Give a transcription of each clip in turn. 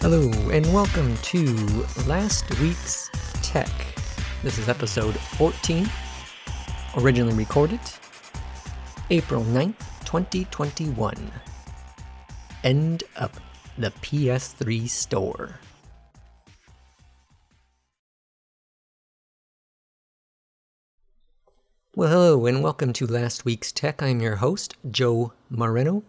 Hello, and welcome to last week's Tech. This is episode 14, originally recorded April 9th, 2021. End of the PS3 store. Well, hello, and welcome to last week's Tech. I'm your host, Joe Moreno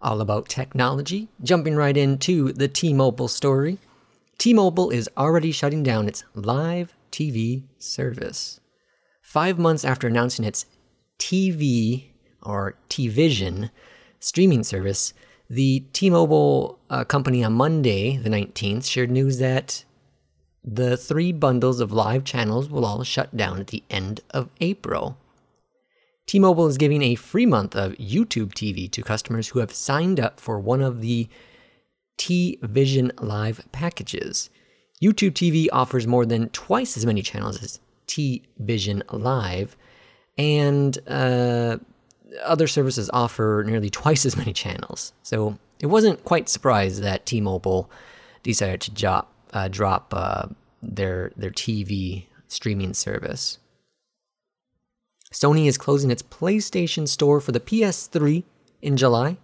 all about technology. Jumping right into the T Mobile story. T Mobile is already shutting down its live TV service. Five months after announcing its TV or T Vision streaming service, the T Mobile uh, company on Monday, the 19th, shared news that the three bundles of live channels will all shut down at the end of April. T Mobile is giving a free month of YouTube TV to customers who have signed up for one of the T Vision Live packages. YouTube TV offers more than twice as many channels as T Vision Live, and uh, other services offer nearly twice as many channels. So it wasn't quite surprised that T Mobile decided to drop, uh, drop uh, their, their TV streaming service. Sony is closing its PlayStation Store for the PS3 in July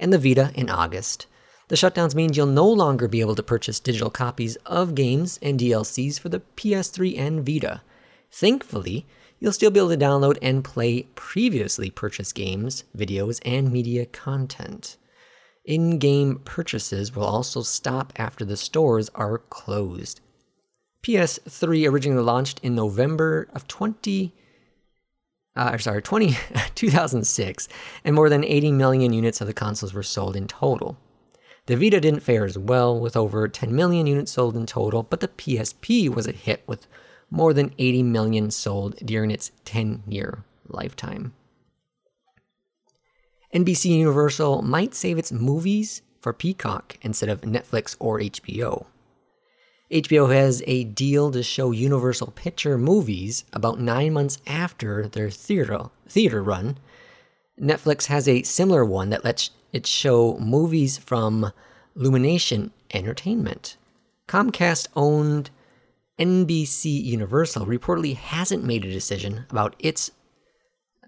and the Vita in August. The shutdowns mean you'll no longer be able to purchase digital copies of games and DLCs for the PS3 and Vita. Thankfully, you'll still be able to download and play previously purchased games, videos, and media content. In game purchases will also stop after the stores are closed. PS3 originally launched in November of 20 uh, sorry, 20, 2006, and more than 80 million units of the consoles were sold in total. The Vita didn't fare as well, with over 10 million units sold in total, but the PSP was a hit with more than 80 million sold during its 10 year lifetime. NBC Universal might save its movies for Peacock instead of Netflix or HBO. HBO has a deal to show Universal Picture movies about nine months after their theater, theater run. Netflix has a similar one that lets it show movies from Illumination Entertainment. Comcast owned NBC Universal reportedly hasn't made a decision about its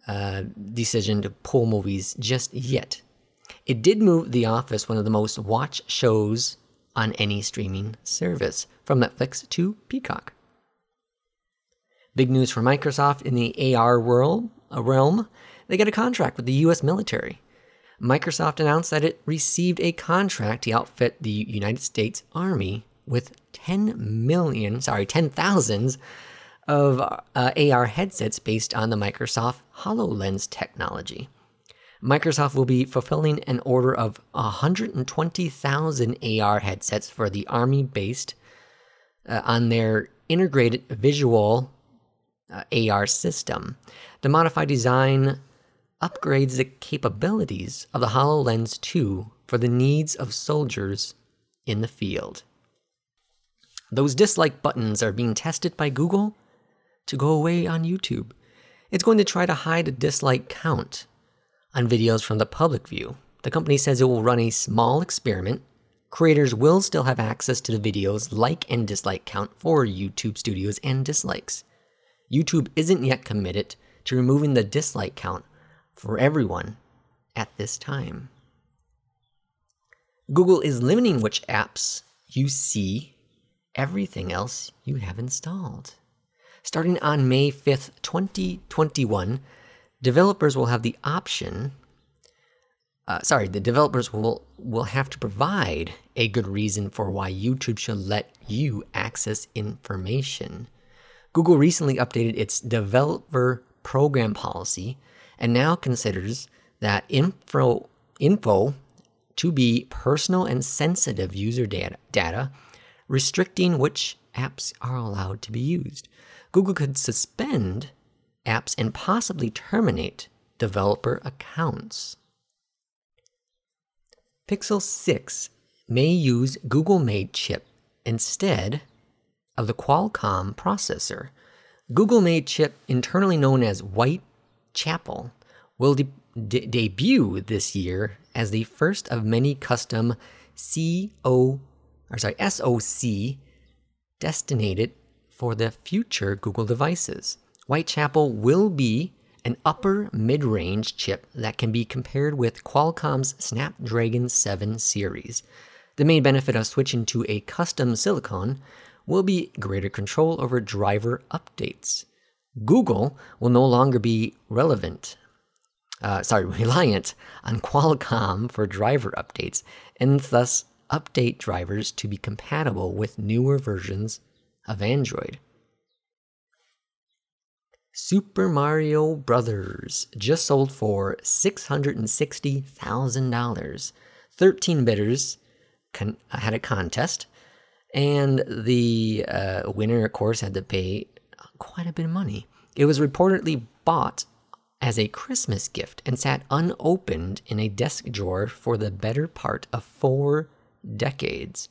uh, decision to pull movies just yet. It did move The Office, one of the most watched shows on any streaming service, from Netflix to Peacock. Big news for Microsoft in the AR world, uh, realm. They get a contract with the US military. Microsoft announced that it received a contract to outfit the United States Army with 10 million, sorry, 10,000s of uh, AR headsets based on the Microsoft HoloLens technology. Microsoft will be fulfilling an order of 120,000 AR headsets for the Army based uh, on their integrated visual uh, AR system. The modified design upgrades the capabilities of the HoloLens 2 for the needs of soldiers in the field. Those dislike buttons are being tested by Google to go away on YouTube. It's going to try to hide a dislike count on videos from the public view. The company says it will run a small experiment. Creators will still have access to the video's like and dislike count for YouTube studios and dislikes. YouTube isn't yet committed to removing the dislike count for everyone at this time. Google is limiting which apps you see, everything else you have installed. Starting on May 5th, 2021, developers will have the option uh, sorry, the developers will will have to provide a good reason for why YouTube should let you access information. Google recently updated its developer program policy and now considers that info info to be personal and sensitive user data, data restricting which apps are allowed to be used. Google could suspend apps and possibly terminate developer accounts. Pixel 6 may use Google made chip instead of the Qualcomm processor. Google made chip, internally known as White Chapel, will de- de- debut this year as the first of many custom CO or sorry, SoC, destinated for the future Google devices. Whitechapel will be an upper mid range chip that can be compared with Qualcomm's Snapdragon 7 series. The main benefit of switching to a custom silicon will be greater control over driver updates. Google will no longer be relevant, uh, sorry, reliant on Qualcomm for driver updates, and thus update drivers to be compatible with newer versions of Android. Super Mario Brothers just sold for $660,000. 13 bidders con- had a contest, and the uh, winner, of course, had to pay quite a bit of money. It was reportedly bought as a Christmas gift and sat unopened in a desk drawer for the better part of four decades.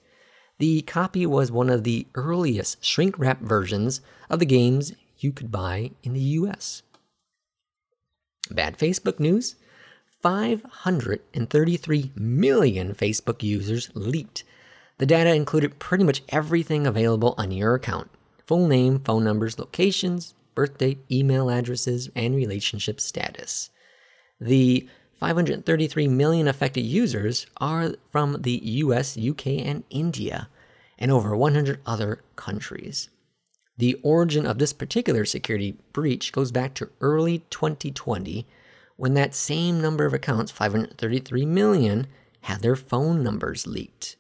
The copy was one of the earliest shrink wrap versions of the games you could buy in the US. Bad Facebook news 533 million Facebook users leaked. The data included pretty much everything available on your account full name, phone numbers, locations, birth date, email addresses, and relationship status. The 533 million affected users are from the US, UK, and India, and over 100 other countries. The origin of this particular security breach goes back to early 2020 when that same number of accounts, 533 million, had their phone numbers leaked.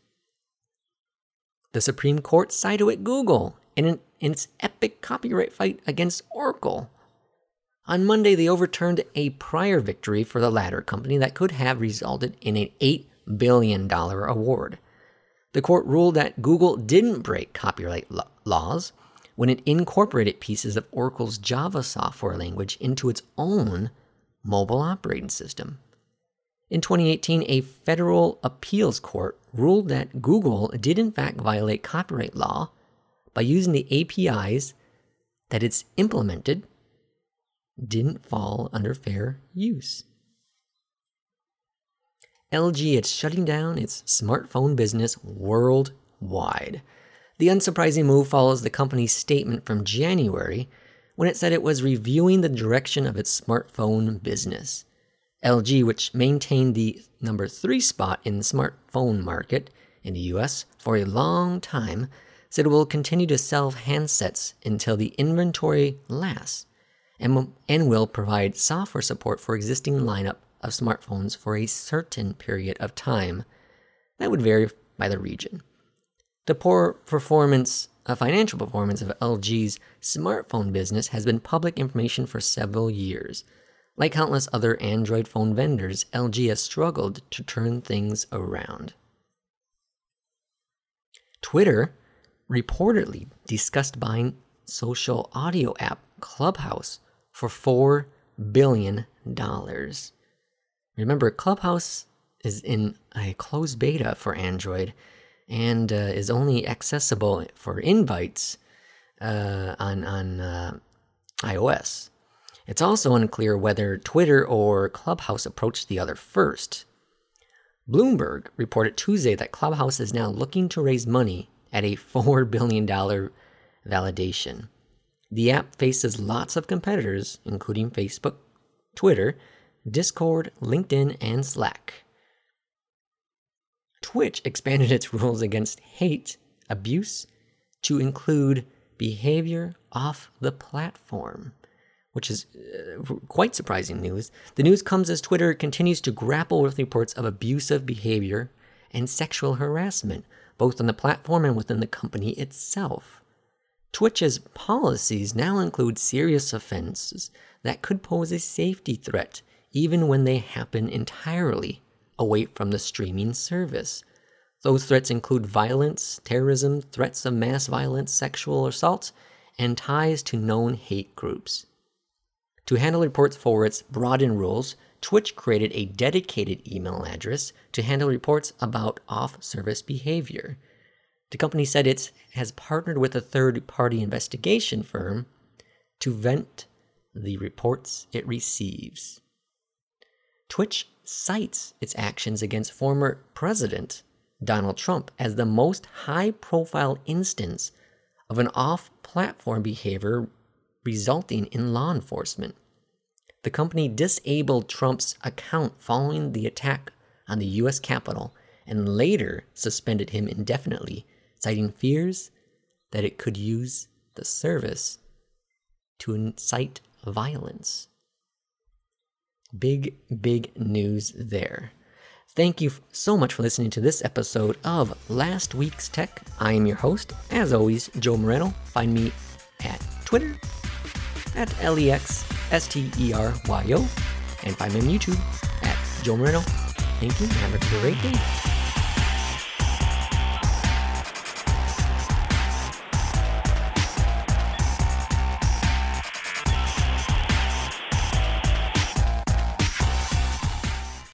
The Supreme Court sided with Google in, in its epic copyright fight against Oracle. On Monday, they overturned a prior victory for the latter company that could have resulted in an $8 billion award. The court ruled that Google didn't break copyright lo- laws when it incorporated pieces of Oracle's Java software language into its own mobile operating system. In 2018, a federal appeals court ruled that Google did in fact violate copyright law by using the APIs that it's implemented didn't fall under fair use. LG is shutting down its smartphone business worldwide. The unsurprising move follows the company's statement from January when it said it was reviewing the direction of its smartphone business. LG, which maintained the number three spot in the smartphone market in the US for a long time, said it will continue to sell handsets until the inventory lasts and, and will provide software support for existing lineup of smartphones for a certain period of time. That would vary by the region. The poor performance, uh, financial performance of LG's smartphone business has been public information for several years. Like countless other Android phone vendors, LG has struggled to turn things around. Twitter reportedly discussed buying social audio app Clubhouse for $4 billion. Remember, Clubhouse is in a closed beta for Android and uh, is only accessible for invites uh, on, on uh, iOS. It's also unclear whether Twitter or Clubhouse approached the other first. Bloomberg reported Tuesday that Clubhouse is now looking to raise money at a $4 billion validation. The app faces lots of competitors, including Facebook, Twitter, Discord, LinkedIn, and Slack. Twitch expanded its rules against hate, abuse, to include behavior off the platform, which is uh, quite surprising news. The news comes as Twitter continues to grapple with reports of abusive behavior and sexual harassment, both on the platform and within the company itself. Twitch's policies now include serious offenses that could pose a safety threat, even when they happen entirely away from the streaming service. Those threats include violence, terrorism, threats of mass violence, sexual assault, and ties to known hate groups. To handle reports for its broadened rules, Twitch created a dedicated email address to handle reports about off service behavior. The company said it has partnered with a third party investigation firm to vent the reports it receives. Twitch cites its actions against former President Donald Trump as the most high profile instance of an off platform behavior resulting in law enforcement. The company disabled Trump's account following the attack on the US Capitol and later suspended him indefinitely, citing fears that it could use the service to incite violence. Big, big news there. Thank you so much for listening to this episode of Last Week's Tech. I am your host, as always, Joe Moreno. Find me at Twitter at L-E-X-S-T-E-R-Y-O and find me on YouTube at Joe Moreno. Thank you. Have a great day.